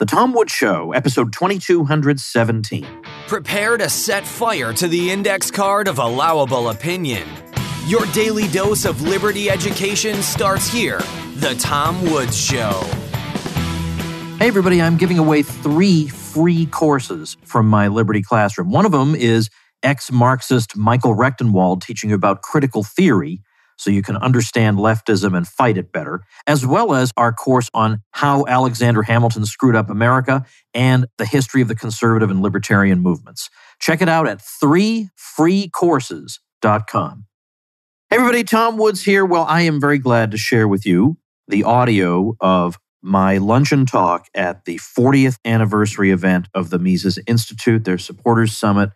The Tom Woods Show, episode 2217. Prepare to set fire to the index card of allowable opinion. Your daily dose of liberty education starts here. The Tom Woods Show. Hey, everybody, I'm giving away three free courses from my Liberty Classroom. One of them is ex Marxist Michael Rectenwald teaching you about critical theory so you can understand leftism and fight it better, as well as our course on how Alexander Hamilton screwed up America and the history of the conservative and libertarian movements. Check it out at threefreecourses.com. Hey, everybody, Tom Woods here. Well, I am very glad to share with you the audio of my luncheon talk at the 40th anniversary event of the Mises Institute. Their supporters summit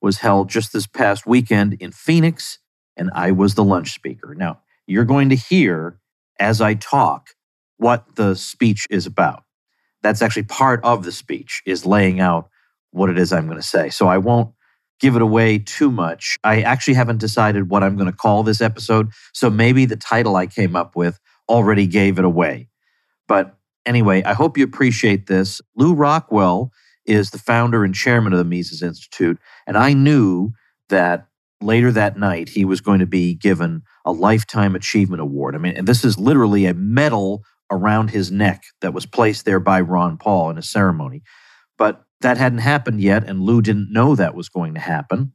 was held just this past weekend in Phoenix and I was the lunch speaker. Now, you're going to hear as I talk what the speech is about. That's actually part of the speech is laying out what it is I'm going to say. So I won't give it away too much. I actually haven't decided what I'm going to call this episode, so maybe the title I came up with already gave it away. But anyway, I hope you appreciate this. Lew Rockwell is the founder and chairman of the Mises Institute, and I knew that later that night, he was going to be given a Lifetime Achievement Award. I mean, and this is literally a medal around his neck that was placed there by Ron Paul in a ceremony. But that hadn't happened yet, and Lew didn't know that was going to happen.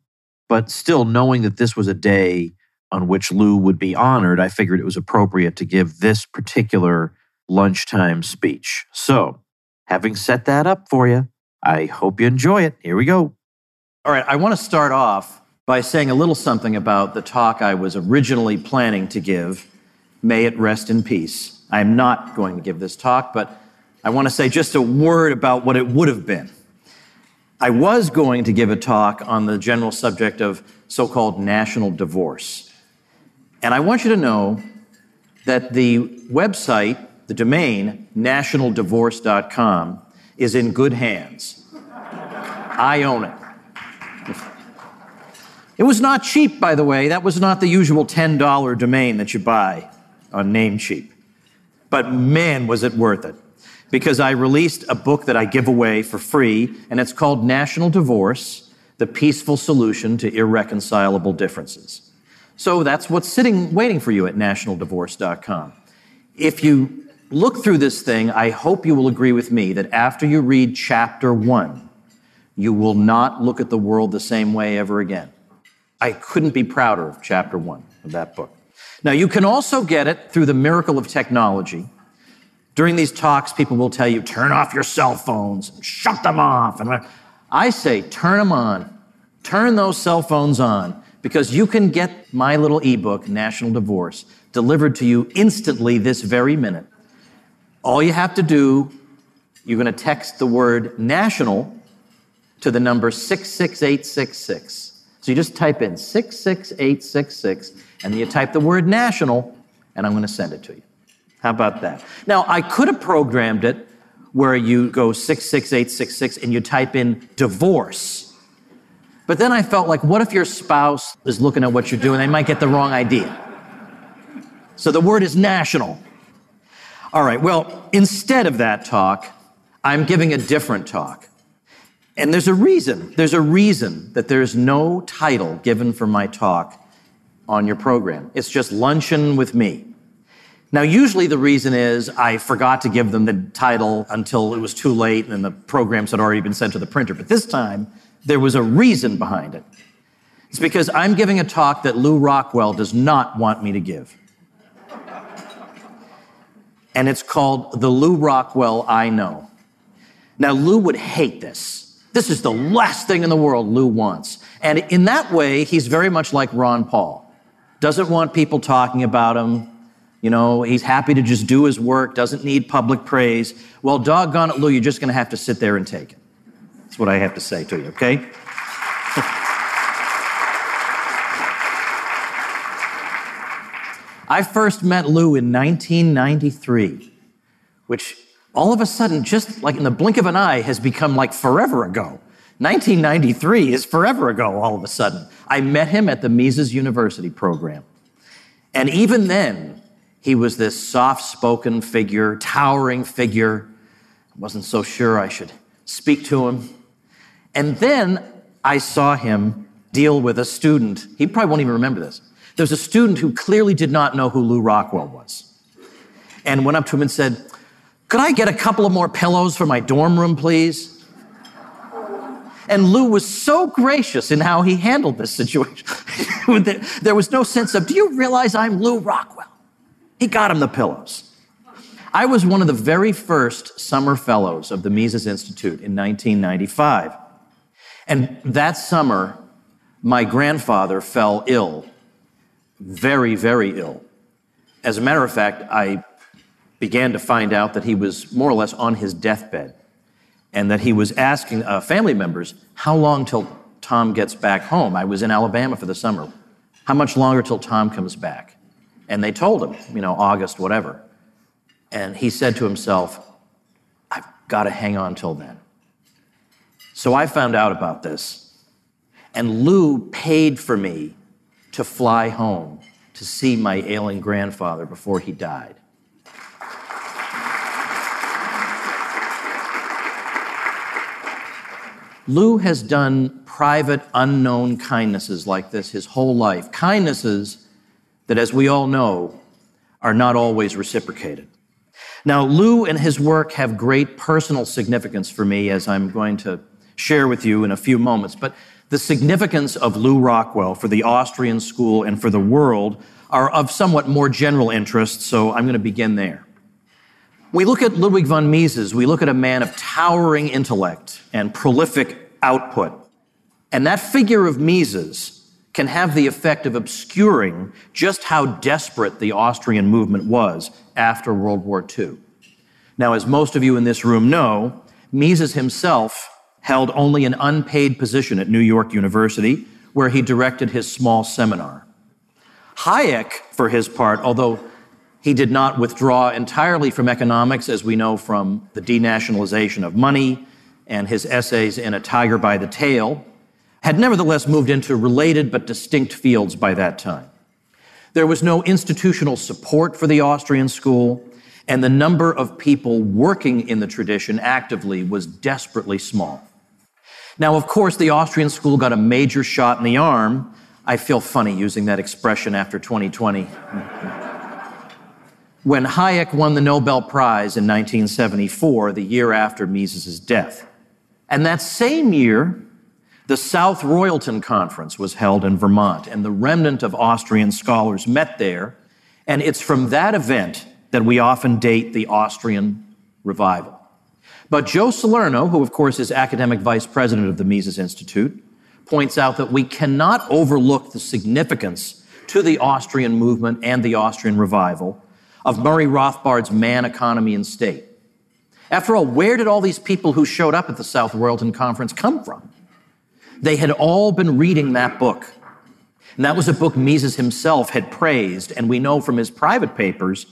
But still, knowing that this was a day on which Lew would be honored, I figured it was appropriate to give this particular lunchtime speech. So, having set that up for you, I hope you enjoy it. Here we go. All right, I want to start off by saying a little something about the talk I was originally planning to give. May it rest in peace. I'm not going to give this talk, but I want to say just a word about what it would have been. I was going to give a talk on the general subject of so called national divorce. And I want you to know that the website, the domain, nationaldivorce.com, is in good hands. I own it. It was not cheap, by the way. That was not the usual $10 domain that you buy on Namecheap. But man, was it worth it. Because I released a book that I give away for free, and it's called National Divorce The Peaceful Solution to Irreconcilable Differences. So that's what's sitting waiting for you at nationaldivorce.com. If you look through this thing, I hope you will agree with me that after you read chapter one, you will not look at the world the same way ever again. I couldn't be prouder of chapter one of that book. Now, you can also get it through the miracle of technology. During these talks, people will tell you, turn off your cell phones, and shut them off. And I say, turn them on. Turn those cell phones on because you can get my little ebook, National Divorce, delivered to you instantly this very minute. All you have to do, you're going to text the word national to the number 66866. So you just type in 66866 and then you type the word national and I'm going to send it to you. How about that? Now, I could have programmed it where you go 66866 and you type in divorce. But then I felt like, what if your spouse is looking at what you're doing? They might get the wrong idea. So the word is national. All right, well, instead of that talk, I'm giving a different talk. And there's a reason. There's a reason that there's no title given for my talk on your program. It's just luncheon with me. Now, usually the reason is I forgot to give them the title until it was too late and the programs had already been sent to the printer. But this time, there was a reason behind it. It's because I'm giving a talk that Lew Rockwell does not want me to give. And it's called The Lew Rockwell I Know. Now, Lew would hate this this is the last thing in the world Lew wants. And in that way, he's very much like Ron Paul. Doesn't want people talking about him. You know, he's happy to just do his work, doesn't need public praise. Well, doggone it, Lew, you're just going to have to sit there and take it. That's what I have to say to you, okay? I first met Lew in 1993, which all of a sudden, just like in the blink of an eye, has become like forever ago. 1993 is forever ago, all of a sudden. I met him at the Mises University program. And even then, he was this soft spoken figure, towering figure. I wasn't so sure I should speak to him. And then I saw him deal with a student. He probably won't even remember this. There was a student who clearly did not know who Lew Rockwell was and went up to him and said, Could I get a couple of more pillows for my dorm room, please? And Lew was so gracious in how he handled this situation. there was no sense of, Do you realize I'm Lew Rockwell? He got him the pillows. I was one of the very first summer fellows of the Mises Institute in 1995. And that summer, my grandfather fell ill, very, very ill. As a matter of fact, I began to find out that he was more or less on his deathbed and that he was asking uh, family members, How long till Tom gets back home? I was in Alabama for the summer. How much longer till Tom comes back? And they told him, you know, August, whatever. And he said to himself, I've got to hang on till then. So I found out about this, and Lew paid for me to fly home to see my ailing grandfather before he died. Lew has done private, unknown kindnesses like this his whole life. Kindnesses that, as we all know, are not always reciprocated. Now, Lew and his work have great personal significance for me, as I'm going to share with you in a few moments. But the significance of Lew Rockwell for the Austrian school and for the world are of somewhat more general interest, so I'm going to begin there. We look at Ludwig von Mises, we look at a man of towering intellect and prolific output. And that figure of Mises can have the effect of obscuring just how desperate the Austrian movement was after World War II. Now, as most of you in this room know, Mises himself held only an unpaid position at New York University, where he directed his small seminar. Hayek, for his part, although he did not withdraw entirely from economics, as we know from the denationalization of money and his essays in A Tiger by the Tail, had nevertheless moved into related but distinct fields by that time. There was no institutional support for the Austrian school, and the number of people working in the tradition actively was desperately small. Now, of course, the Austrian school got a major shot in the arm. I feel funny using that expression after 2020 when Hayek won the Nobel Prize in 1974, the year after Mises' death. And that same year, the South Royalton Conference was held in Vermont, and the remnant of Austrian scholars met there. And it's from that event that we often date the Austrian revival. But Joe Salerno, who of course is academic vice president of the Mises Institute, points out that we cannot overlook the significance to the Austrian movement and the Austrian revival of Murray Rothbard's Man, Economy, and State. After all, where did all these people who showed up at the South Royalton Conference come from? They had all been reading that book. And that was a book Mises himself had praised, and we know from his private papers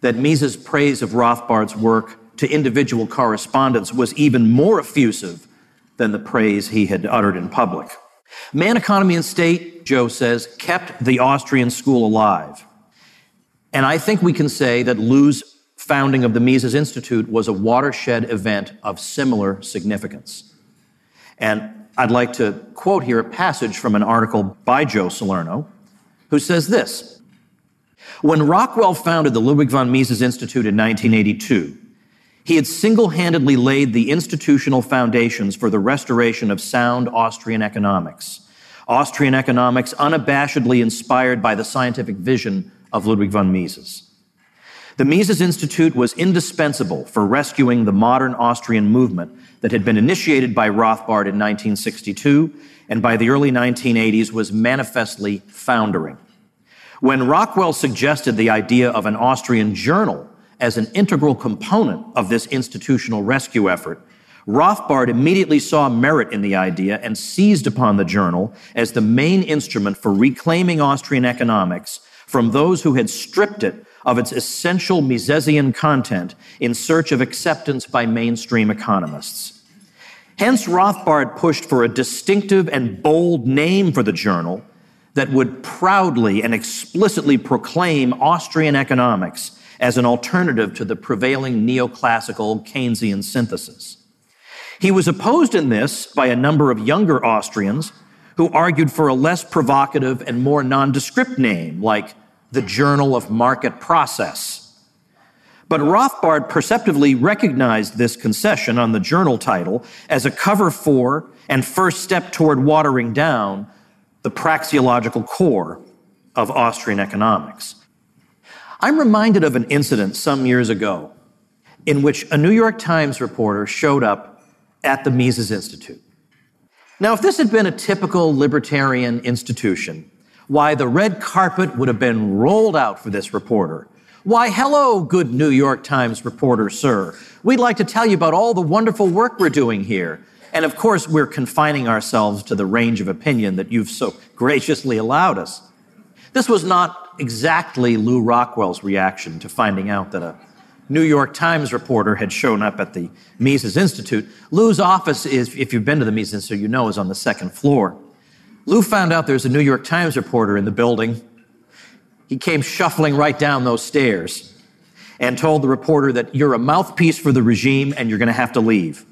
that Mises' praise of Rothbard's work to individual correspondents was even more effusive than the praise he had uttered in public. Man, Economy, and State, Joe says, kept the Austrian school alive. And I think we can say that Lew's founding of the Mises Institute was a watershed event of similar significance. And I'd like to quote here a passage from an article by Joe Salerno, who says this When Rockwell founded the Ludwig von Mises Institute in 1982, he had single handedly laid the institutional foundations for the restoration of sound Austrian economics. Austrian economics unabashedly inspired by the scientific vision of Ludwig von Mises. The Mises Institute was indispensable for rescuing the modern Austrian movement that had been initiated by Rothbard in 1962 and by the early 1980s was manifestly foundering. When Rockwell suggested the idea of an Austrian journal as an integral component of this institutional rescue effort, Rothbard immediately saw merit in the idea and seized upon the journal as the main instrument for reclaiming Austrian economics from those who had stripped it of its essential Misesian content in search of acceptance by mainstream economists. Hence, Rothbard pushed for a distinctive and bold name for the journal that would proudly and explicitly proclaim Austrian economics as an alternative to the prevailing neoclassical Keynesian synthesis. He was opposed in this by a number of younger Austrians who argued for a less provocative and more nondescript name, like the Journal of Market Process. But Rothbard perceptively recognized this concession on the journal title as a cover for and first step toward watering down the praxeological core of Austrian economics. I'm reminded of an incident some years ago in which a New York Times reporter showed up at the Mises Institute. Now, if this had been a typical libertarian institution, why the red carpet would have been rolled out for this reporter. Why, hello, good New York Times reporter, sir. We'd like to tell you about all the wonderful work we're doing here. And of course, we're confining ourselves to the range of opinion that you've so graciously allowed us. This was not exactly Lew Rockwell's reaction to finding out that a New York Times reporter had shown up at the Mises Institute. Lew's office is, if you've been to the Mises Institute, you know, is on the second floor. Lew found out there's a New York Times reporter in the building. He came shuffling right down those stairs and told the reporter that you're a mouthpiece for the regime and you're going to have to leave.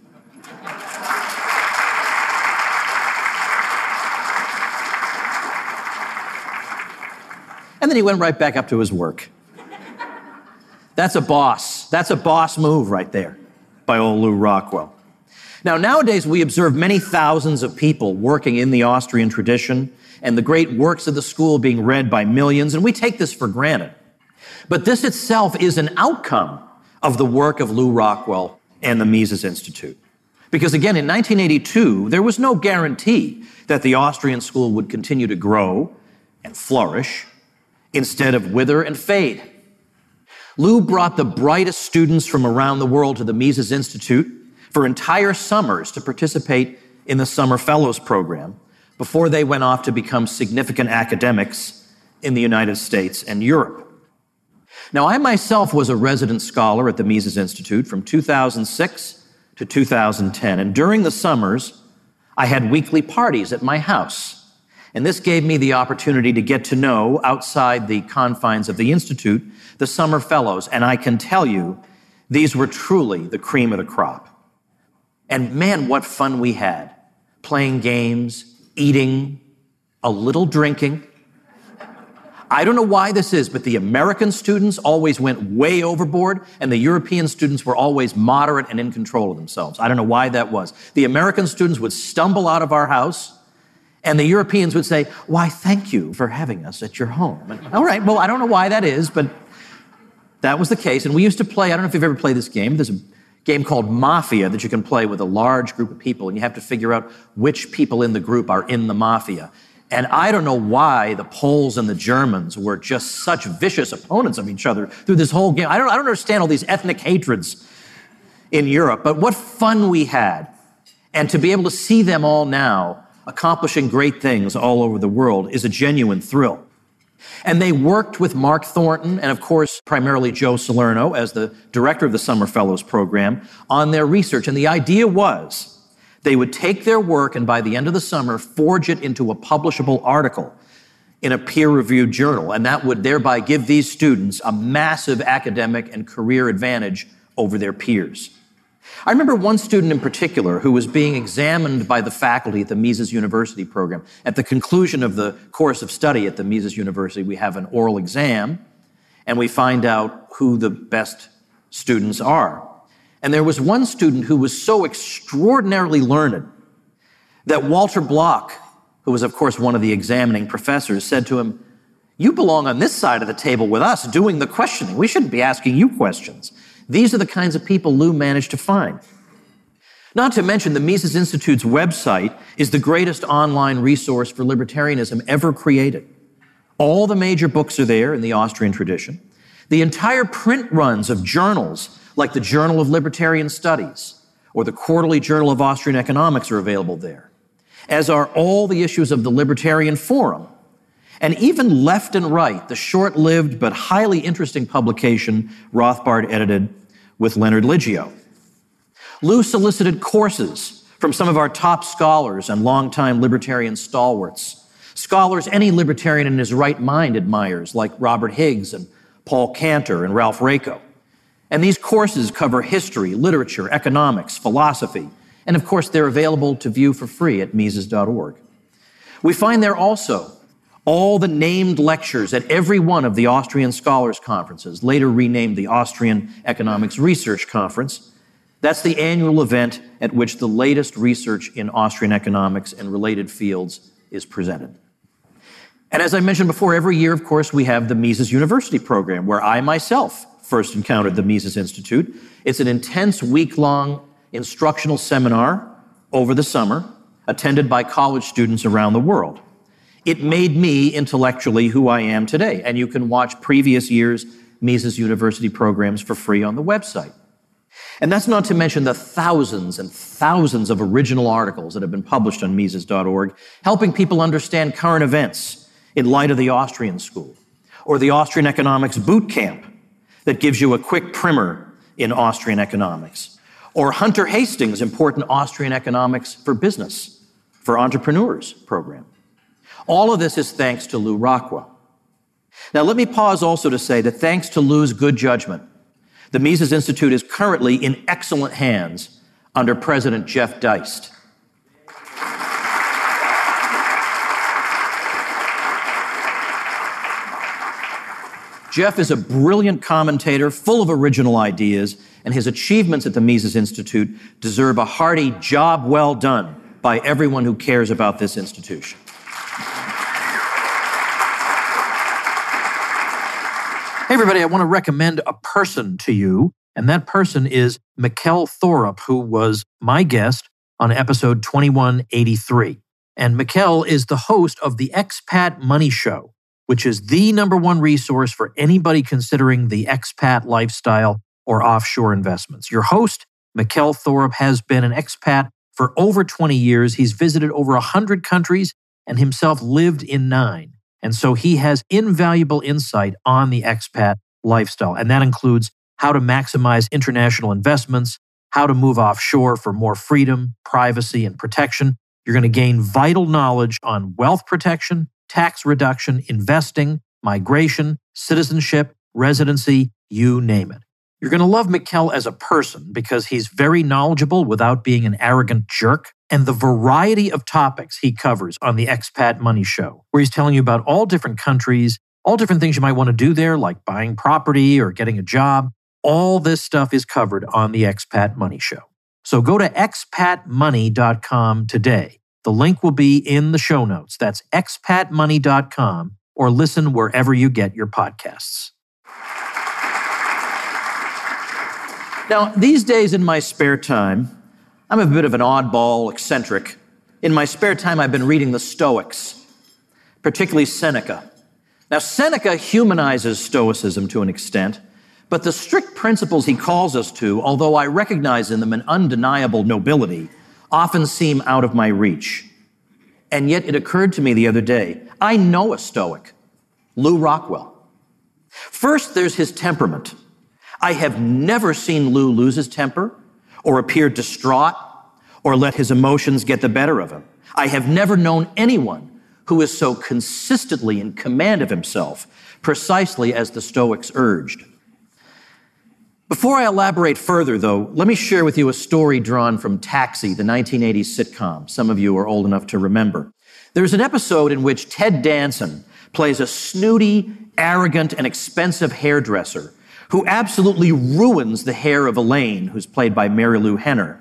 And then he went right back up to his work. That's a boss. That's a boss move right there by old Lew Rockwell. Now, nowadays, we observe many thousands of people working in the Austrian tradition and the great works of the school being read by millions, and we take this for granted. But this itself is an outcome of the work of Lew Rockwell and the Mises Institute. Because again, in 1982, there was no guarantee that the Austrian school would continue to grow and flourish instead of wither and fade. Lew brought the brightest students from around the world to the Mises Institute for entire summers to participate in the Summer Fellows Program before they went off to become significant academics in the United States and Europe. Now, I myself was a resident scholar at the Mises Institute from 2006 to 2010, and during the summers, I had weekly parties at my house and this gave me the opportunity to get to know, outside the confines of the Institute, the summer fellows. And I can tell you, these were truly the cream of the crop. And man, what fun we had playing games, eating, a little drinking. I don't know why this is, but the American students always went way overboard, and the European students were always moderate and in control of themselves. I don't know why that was. The American students would stumble out of our house and the Europeans would say, Why, thank you for having us at your home. And, All right, well, I don't know why that is, but that was the case. And we used to play, I don't know if you've ever played this game, there's a game called Mafia that you can play with a large group of people, and you have to figure out which people in the group are in the Mafia. And I don't know why the Poles and the Germans were just such vicious opponents of each other through this whole game. I don't, I don't understand all these ethnic hatreds in Europe, but what fun we had. And to be able to see them all now accomplishing great things all over the world is a genuine thrill. And they worked with Mark Thornton and, of course, primarily Joe Salerno as the director of the Summer Fellows program on their research. And the idea was they would take their work and by the end of the summer, forge it into a publishable article in a peer reviewed journal. And that would thereby give these students a massive academic and career advantage over their peers. I remember one student in particular who was being examined by the faculty at the Mises University program. At the conclusion of the course of study at the Mises University, we have an oral exam and we find out who the best students are. And there was one student who was so extraordinarily learned that Walter Block, who was, of course, one of the examining professors, said to him, You belong on this side of the table with us doing the questioning. We shouldn't be asking you questions. These are the kinds of people Lew managed to find. Not to mention, the Mises Institute's website is the greatest online resource for libertarianism ever created. All the major books are there in the Austrian tradition. The entire print runs of journals like the Journal of Libertarian Studies or the Quarterly Journal of Austrian Economics are available there, as are all the issues of the Libertarian Forum, and even Left and Right, the short lived but highly interesting publication Rothbard edited with Leonard Liggio. Lew solicited courses from some of our top scholars and longtime libertarian stalwarts. Scholars any libertarian in his right mind admires, like Robert Higgs and Paul Cantor and Ralph Raico. And these courses cover history, literature, economics, philosophy, and of course, they're available to view for free at Mises.org. We find there also all the named lectures at every one of the Austrian Scholars Conferences, later renamed the Austrian Economics Research Conference. That's the annual event at which the latest research in Austrian economics and related fields is presented. And as I mentioned before, every year, of course, we have the Mises University program, where I myself first encountered the Mises Institute. It's an intense week long instructional seminar over the summer, attended by college students around the world. It made me intellectually who I am today, and you can watch previous years' Mises University programs for free on the website. And that's not to mention the thousands and thousands of original articles that have been published on Mises.org, helping people understand current events in light of the Austrian school, or the Austrian economics boot camp that gives you a quick primer in Austrian economics, or Hunter Hastings' important Austrian economics for business, for entrepreneurs program. All of this is thanks to Lew Rockwell. Now, let me pause also to say that thanks to Lew's good judgment, the Mises Institute is currently in excellent hands under President Jeff Deist. Jeff is a brilliant commentator, full of original ideas, and his achievements at the Mises Institute deserve a hearty job well done by everyone who cares about this institution. Hey, everybody, I want to recommend a person to you, and that person is Mikkel Thorup, who was my guest on episode 2183. And Mikkel is the host of the Expat Money Show which is the number one resource for anybody considering the expat lifestyle or offshore investments. Your host, Mikkel Thorup, has been an expat for over 20 years. He's visited over 100 countries and himself lived in nine. And so he has invaluable insight on the expat lifestyle. And that includes how to maximize international investments, how to move offshore for more freedom, privacy, and protection. You're going to gain vital knowledge on wealth protection, tax reduction, investing, migration, citizenship, residency, you name it. You're going to love Mikkel as a person because he's very knowledgeable without being an arrogant jerk. And the variety of topics he covers on the Expat Money Show, where he's telling you about all different countries, all different things you might want to do there, like buying property or getting a job. All this stuff is covered on the Expat Money Show. So go to expatmoney.com today the link will be in the show notes. That's expatmoney.com or listen wherever you get your podcasts. Now, these days in my spare time, I'm a bit of an oddball, eccentric. In my spare time, I've been reading the Stoics, particularly Seneca. Now, Seneca humanizes Stoicism to an extent, but the strict principles he calls us to, although I recognize in them an undeniable nobility, often seem out of my reach. And yet it occurred to me the other day I know a Stoic, Lew Rockwell. First, there's his temperament. I have never seen Lew lose his temper or appear distraught or let his emotions get the better of him. I have never known anyone who is so consistently in command of himself, precisely as the Stoics urged. Before I elaborate further, though, let me share with you a story drawn from Taxi, the 1980s sitcom. Some of you are old enough to remember. There's an episode in which Ted Danson plays a snooty, arrogant, and expensive hairdresser who absolutely ruins the hair of Elaine, who's played by Marilu Henner.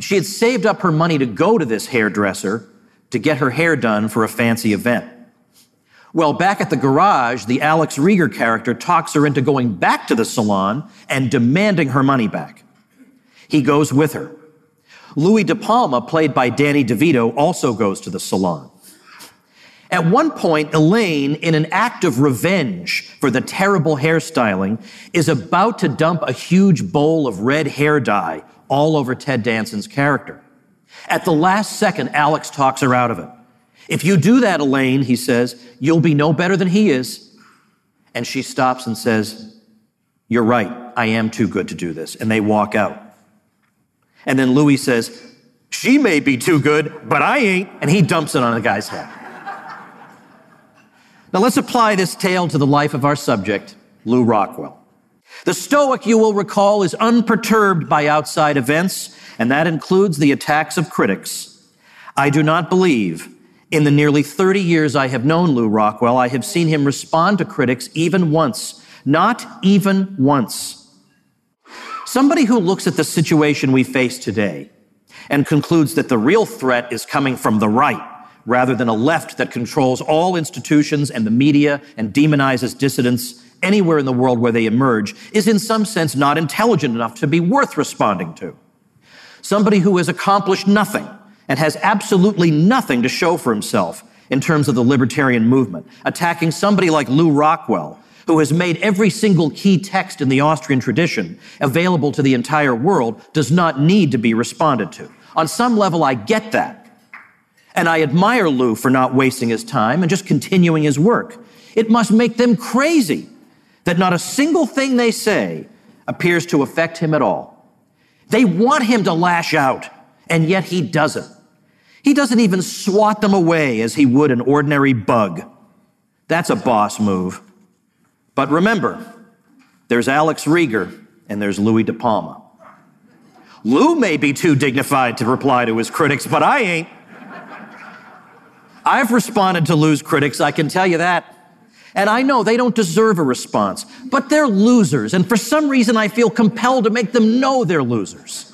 She had saved up her money to go to this hairdresser to get her hair done for a fancy event. Well, back at the garage, the Alex Rieger character talks her into going back to the salon and demanding her money back. He goes with her. Louis De Palma, played by Danny DeVito, also goes to the salon. At one point, Elaine, in an act of revenge for the terrible hairstyling, is about to dump a huge bowl of red hair dye all over Ted Danson's character. At the last second, Alex talks her out of it. If you do that, Elaine, he says, you'll be no better than he is. And she stops and says, You're right. I am too good to do this. And they walk out. And then Louis says, She may be too good, but I ain't. And he dumps it on the guy's head. Now let's apply this tale to the life of our subject, Lew Rockwell. The Stoic, you will recall, is unperturbed by outside events, and that includes the attacks of critics. I do not believe in the nearly 30 years I have known Lew Rockwell, I have seen him respond to critics even once. Not even once. Somebody who looks at the situation we face today and concludes that the real threat is coming from the right rather than a left that controls all institutions and the media and demonizes dissidents anywhere in the world where they emerge is in some sense not intelligent enough to be worth responding to. Somebody who has accomplished nothing and has absolutely nothing to show for himself in terms of the libertarian movement. Attacking somebody like Lew Rockwell, who has made every single key text in the Austrian tradition available to the entire world, does not need to be responded to. On some level, I get that. And I admire Lew for not wasting his time and just continuing his work. It must make them crazy that not a single thing they say appears to affect him at all. They want him to lash out, and yet he doesn't. He doesn't even swat them away as he would an ordinary bug. That's a boss move. But remember, there's Alex Rieger and there's Louis De Palma. Lew may be too dignified to reply to his critics, but I ain't. I've responded to Lew's critics, I can tell you that. And I know they don't deserve a response, but they're losers. And for some reason, I feel compelled to make them know they're losers.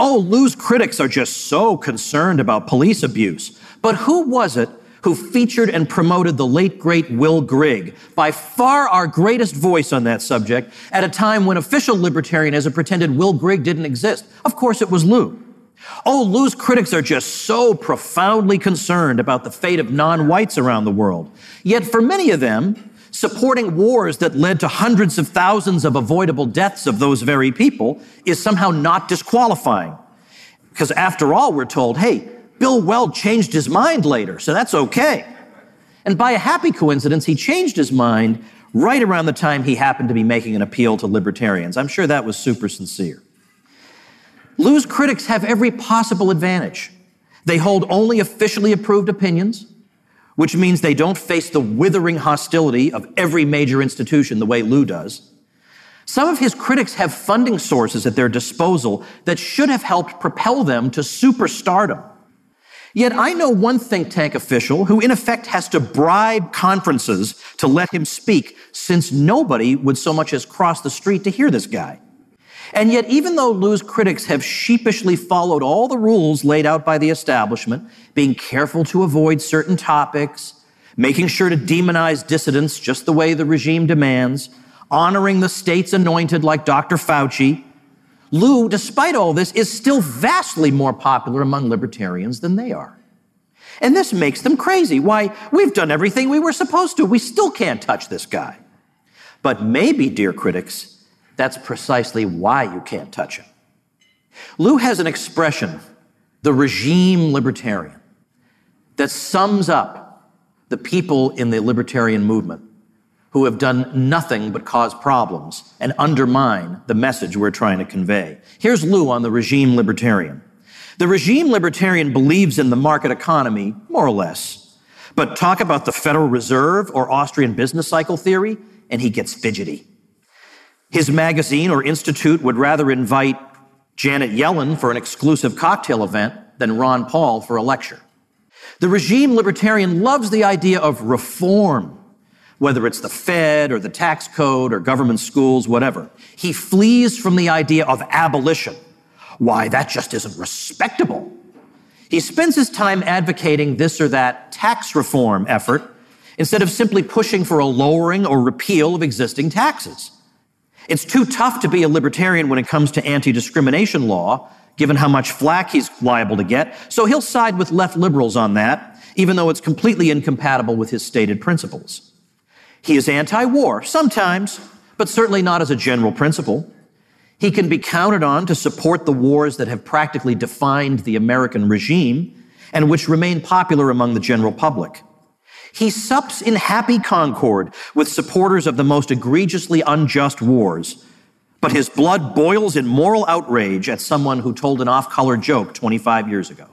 Oh, Lew's critics are just so concerned about police abuse. But who was it who featured and promoted the late great Will Grigg, by far our greatest voice on that subject, at a time when official libertarianism pretended Will Grigg didn't exist? Of course, it was Lew. Oh, Lew's critics are just so profoundly concerned about the fate of non-whites around the world. Yet for many of them, supporting wars that led to hundreds of thousands of avoidable deaths of those very people is somehow not disqualifying. Because after all, we're told, hey, Bill Weld changed his mind later, so that's okay. And by a happy coincidence, he changed his mind right around the time he happened to be making an appeal to libertarians. I'm sure that was super sincere. Lew's critics have every possible advantage. They hold only officially approved opinions which means they don't face the withering hostility of every major institution the way Lew does. Some of his critics have funding sources at their disposal that should have helped propel them to superstardom. Yet I know one think tank official who in effect has to bribe conferences to let him speak since nobody would so much as cross the street to hear this guy. And yet, even though Lew's critics have sheepishly followed all the rules laid out by the establishment, being careful to avoid certain topics, making sure to demonize dissidents just the way the regime demands, honoring the state's anointed like Dr. Fauci, Lew, despite all this, is still vastly more popular among libertarians than they are. And this makes them crazy. Why, we've done everything we were supposed to. We still can't touch this guy. But maybe, dear critics, that's precisely why you can't touch him. Lew has an expression, the regime libertarian, that sums up the people in the libertarian movement who have done nothing but cause problems and undermine the message we're trying to convey. Here's Lew on the regime libertarian. The regime libertarian believes in the market economy, more or less. But talk about the Federal Reserve or Austrian business cycle theory, and he gets fidgety. His magazine or institute would rather invite Janet Yellen for an exclusive cocktail event than Ron Paul for a lecture. The regime libertarian loves the idea of reform, whether it's the Fed or the tax code or government schools, whatever. He flees from the idea of abolition. Why, that just isn't respectable. He spends his time advocating this or that tax reform effort instead of simply pushing for a lowering or repeal of existing taxes. It's too tough to be a libertarian when it comes to anti-discrimination law, given how much flack he's liable to get. So he'll side with left liberals on that, even though it's completely incompatible with his stated principles. He is anti-war, sometimes, but certainly not as a general principle. He can be counted on to support the wars that have practically defined the American regime and which remain popular among the general public. He sups in happy concord with supporters of the most egregiously unjust wars, but his blood boils in moral outrage at someone who told an off color joke 25 years ago.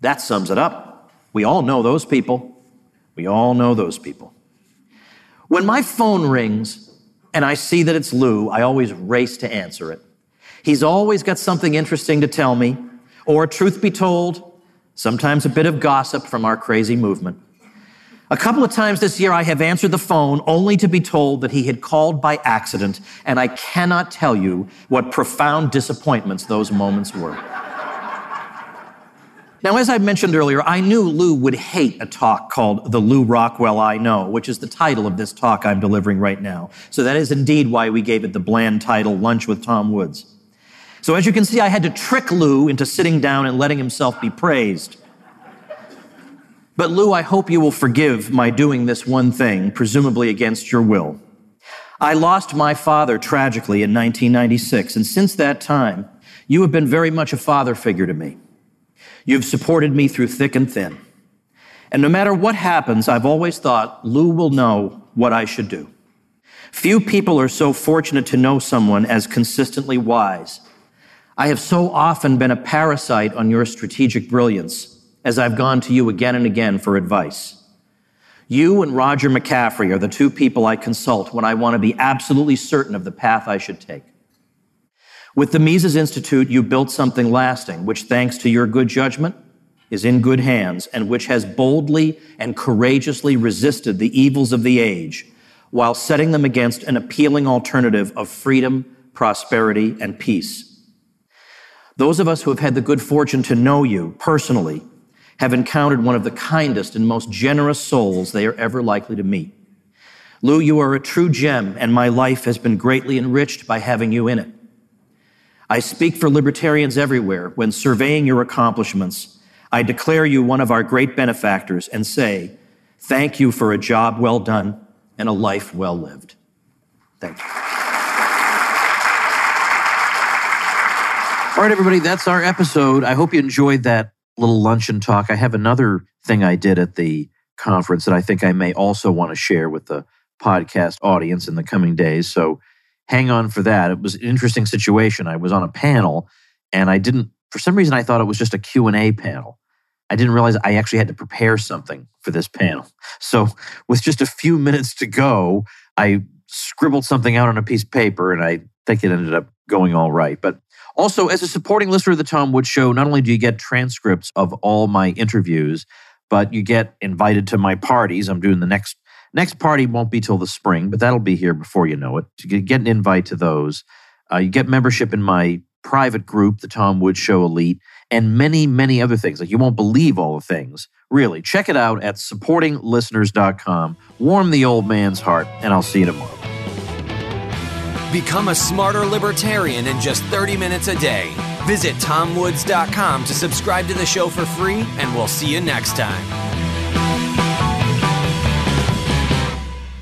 That sums it up. We all know those people. We all know those people. When my phone rings and I see that it's Lew, I always race to answer it. He's always got something interesting to tell me, or truth be told, sometimes a bit of gossip from our crazy movement. A couple of times this year, I have answered the phone only to be told that he had called by accident, and I cannot tell you what profound disappointments those moments were. Now, as I mentioned earlier, I knew Lew would hate a talk called The Lew Rockwell I Know, which is the title of this talk I'm delivering right now. So that is indeed why we gave it the bland title, Lunch with Tom Woods. So as you can see, I had to trick Lew into sitting down and letting himself be praised. But Lew, I hope you will forgive my doing this one thing, presumably against your will. I lost my father tragically in 1996, and since that time, you have been very much a father figure to me. You've supported me through thick and thin. And no matter what happens, I've always thought Lew will know what I should do. Few people are so fortunate to know someone as consistently wise. I have so often been a parasite on your strategic brilliance as I've gone to you again and again for advice. You and Roger McCaffrey are the two people I consult when I want to be absolutely certain of the path I should take. With the Mises Institute, you built something lasting, which, thanks to your good judgment, is in good hands and which has boldly and courageously resisted the evils of the age while setting them against an appealing alternative of freedom, prosperity, and peace. Those of us who have had the good fortune to know you personally have encountered one of the kindest and most generous souls they are ever likely to meet. Lew, you are a true gem, and my life has been greatly enriched by having you in it. I speak for libertarians everywhere when surveying your accomplishments. I declare you one of our great benefactors and say, thank you for a job well done and a life well lived. Thank you. All right, everybody, that's our episode. I hope you enjoyed that little luncheon talk. I have another thing I did at the conference that I think I may also want to share with the podcast audience in the coming days. So hang on for that. It was an interesting situation. I was on a panel and I didn't for some reason I thought it was just a Q&A panel. I didn't realize I actually had to prepare something for this panel. So with just a few minutes to go, I scribbled something out on a piece of paper and I think it ended up going all right. But also, as a supporting listener of the Tom Woods Show, not only do you get transcripts of all my interviews, but you get invited to my parties. I'm doing the next next party won't be till the spring, but that'll be here before you know it. You get an invite to those. Uh, you get membership in my private group, the Tom Woods Show Elite, and many, many other things. Like you won't believe all the things. Really, check it out at supportinglisteners.com. Warm the old man's heart, and I'll see you tomorrow. Become a smarter libertarian in just 30 minutes a day. Visit tomwoods.com to subscribe to the show for free, and we'll see you next time.